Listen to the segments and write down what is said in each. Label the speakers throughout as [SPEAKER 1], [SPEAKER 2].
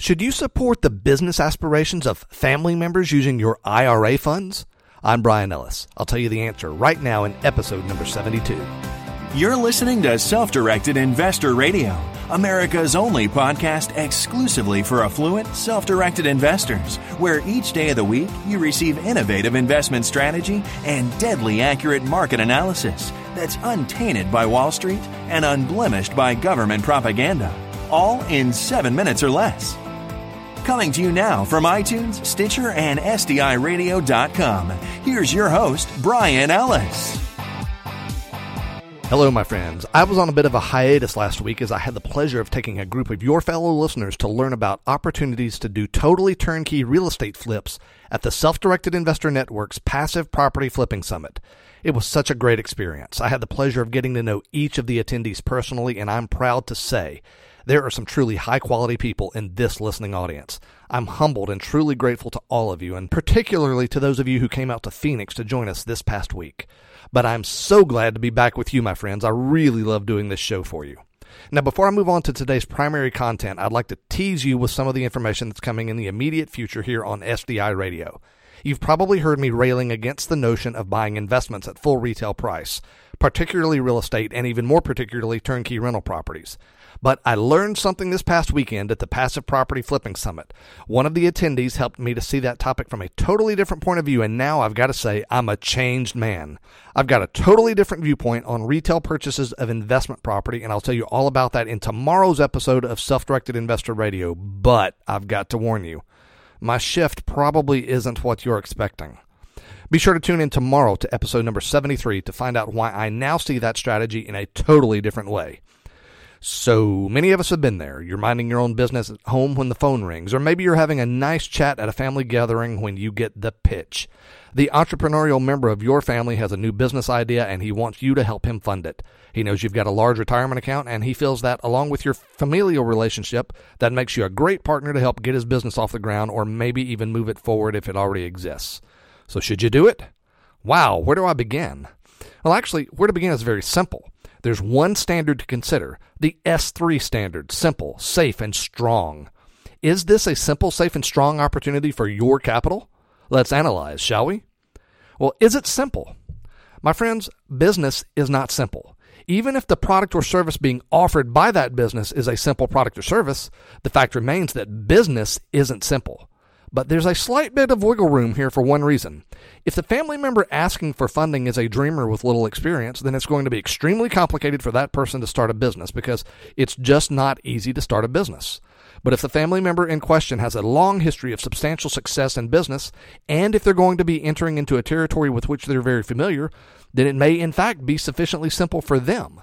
[SPEAKER 1] Should you support the business aspirations of family members using your IRA funds? I'm Brian Ellis. I'll tell you the answer right now in episode number 72.
[SPEAKER 2] You're listening to Self Directed Investor Radio, America's only podcast exclusively for affluent, self directed investors, where each day of the week you receive innovative investment strategy and deadly accurate market analysis that's untainted by Wall Street and unblemished by government propaganda, all in seven minutes or less. Coming to you now from iTunes, Stitcher, and SDIRadio.com. Here's your host, Brian Ellis.
[SPEAKER 1] Hello, my friends. I was on a bit of a hiatus last week as I had the pleasure of taking a group of your fellow listeners to learn about opportunities to do totally turnkey real estate flips at the Self Directed Investor Network's Passive Property Flipping Summit. It was such a great experience. I had the pleasure of getting to know each of the attendees personally, and I'm proud to say there are some truly high quality people in this listening audience. I'm humbled and truly grateful to all of you, and particularly to those of you who came out to Phoenix to join us this past week. But I'm so glad to be back with you, my friends. I really love doing this show for you. Now, before I move on to today's primary content, I'd like to tease you with some of the information that's coming in the immediate future here on SDI Radio. You've probably heard me railing against the notion of buying investments at full retail price, particularly real estate and even more particularly turnkey rental properties. But I learned something this past weekend at the Passive Property Flipping Summit. One of the attendees helped me to see that topic from a totally different point of view, and now I've got to say I'm a changed man. I've got a totally different viewpoint on retail purchases of investment property, and I'll tell you all about that in tomorrow's episode of Self Directed Investor Radio. But I've got to warn you, my shift probably isn't what you're expecting. Be sure to tune in tomorrow to episode number 73 to find out why I now see that strategy in a totally different way. So many of us have been there. You're minding your own business at home when the phone rings, or maybe you're having a nice chat at a family gathering when you get the pitch. The entrepreneurial member of your family has a new business idea and he wants you to help him fund it. He knows you've got a large retirement account and he feels that, along with your familial relationship, that makes you a great partner to help get his business off the ground or maybe even move it forward if it already exists. So, should you do it? Wow, where do I begin? Well, actually, where to begin is very simple. There's one standard to consider the S3 standard simple, safe, and strong. Is this a simple, safe, and strong opportunity for your capital? Let's analyze, shall we? Well, is it simple? My friends, business is not simple. Even if the product or service being offered by that business is a simple product or service, the fact remains that business isn't simple. But there's a slight bit of wiggle room here for one reason. If the family member asking for funding is a dreamer with little experience, then it's going to be extremely complicated for that person to start a business because it's just not easy to start a business. But if the family member in question has a long history of substantial success in business, and if they're going to be entering into a territory with which they're very familiar, then it may in fact be sufficiently simple for them.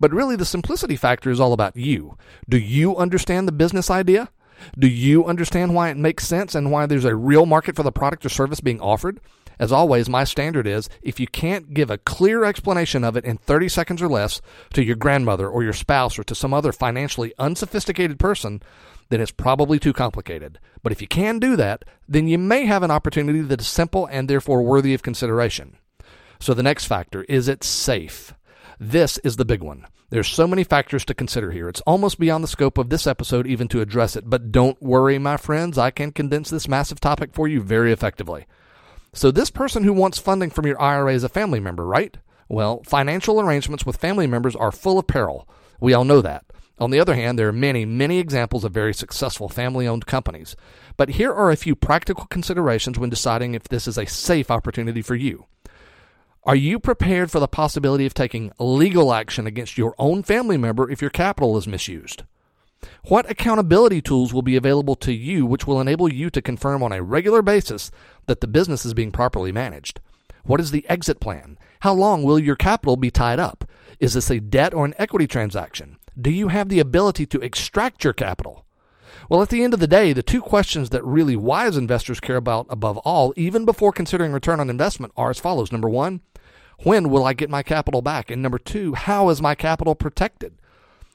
[SPEAKER 1] But really, the simplicity factor is all about you. Do you understand the business idea? Do you understand why it makes sense and why there's a real market for the product or service being offered? As always, my standard is if you can't give a clear explanation of it in 30 seconds or less to your grandmother or your spouse or to some other financially unsophisticated person, then it's probably too complicated. But if you can do that, then you may have an opportunity that is simple and therefore worthy of consideration. So the next factor is it safe? This is the big one. There's so many factors to consider here. It's almost beyond the scope of this episode even to address it, but don't worry, my friends. I can condense this massive topic for you very effectively. So, this person who wants funding from your IRA is a family member, right? Well, financial arrangements with family members are full of peril. We all know that. On the other hand, there are many, many examples of very successful family owned companies. But here are a few practical considerations when deciding if this is a safe opportunity for you. Are you prepared for the possibility of taking legal action against your own family member if your capital is misused? What accountability tools will be available to you which will enable you to confirm on a regular basis that the business is being properly managed? What is the exit plan? How long will your capital be tied up? Is this a debt or an equity transaction? Do you have the ability to extract your capital? Well, at the end of the day, the two questions that really wise investors care about above all, even before considering return on investment, are as follows. Number one, when will I get my capital back? And number two, how is my capital protected?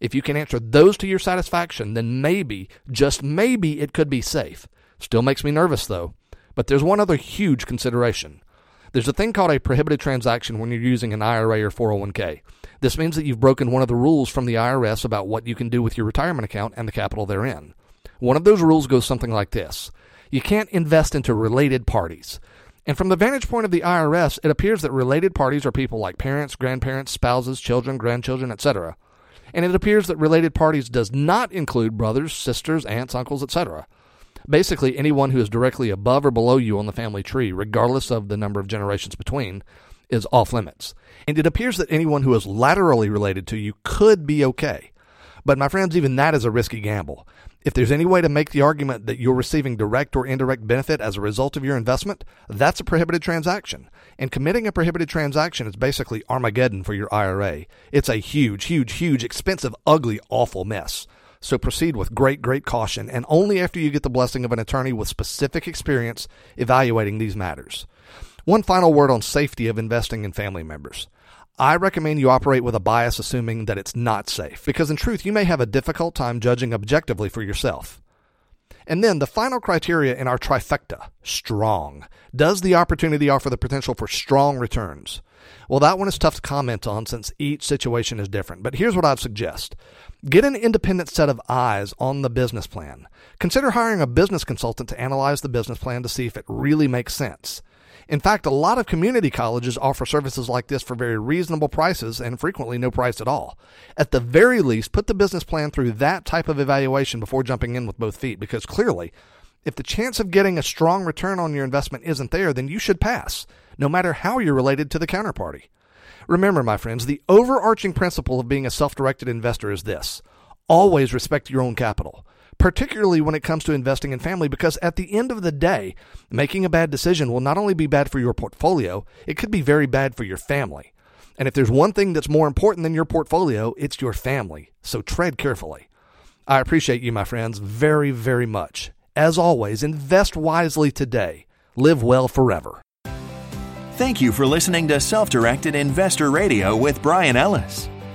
[SPEAKER 1] If you can answer those to your satisfaction, then maybe, just maybe, it could be safe. Still makes me nervous though. But there's one other huge consideration. There's a thing called a prohibited transaction when you're using an IRA or 401k. This means that you've broken one of the rules from the IRS about what you can do with your retirement account and the capital therein. One of those rules goes something like this You can't invest into related parties. And from the vantage point of the IRS, it appears that related parties are people like parents, grandparents, spouses, children, grandchildren, etc. And it appears that related parties does not include brothers, sisters, aunts, uncles, etc. Basically, anyone who is directly above or below you on the family tree, regardless of the number of generations between, is off limits. And it appears that anyone who is laterally related to you could be okay. But my friends, even that is a risky gamble. If there's any way to make the argument that you're receiving direct or indirect benefit as a result of your investment, that's a prohibited transaction. And committing a prohibited transaction is basically Armageddon for your IRA. It's a huge, huge, huge, expensive, ugly, awful mess. So proceed with great, great caution, and only after you get the blessing of an attorney with specific experience evaluating these matters. One final word on safety of investing in family members. I recommend you operate with a bias assuming that it's not safe, because in truth, you may have a difficult time judging objectively for yourself. And then the final criteria in our trifecta strong. Does the opportunity offer the potential for strong returns? Well, that one is tough to comment on since each situation is different, but here's what I'd suggest. Get an independent set of eyes on the business plan. Consider hiring a business consultant to analyze the business plan to see if it really makes sense. In fact, a lot of community colleges offer services like this for very reasonable prices and frequently no price at all. At the very least, put the business plan through that type of evaluation before jumping in with both feet because clearly, if the chance of getting a strong return on your investment isn't there, then you should pass, no matter how you're related to the counterparty. Remember, my friends, the overarching principle of being a self directed investor is this always respect your own capital particularly when it comes to investing in family, because at the end of the day, making a bad decision will not only be bad for your portfolio, it could be very bad for your family. And if there's one thing that's more important than your portfolio, it's your family. So tread carefully. I appreciate you, my friends, very, very much. As always, invest wisely today. Live well forever.
[SPEAKER 2] Thank you for listening to Self Directed Investor Radio with Brian Ellis.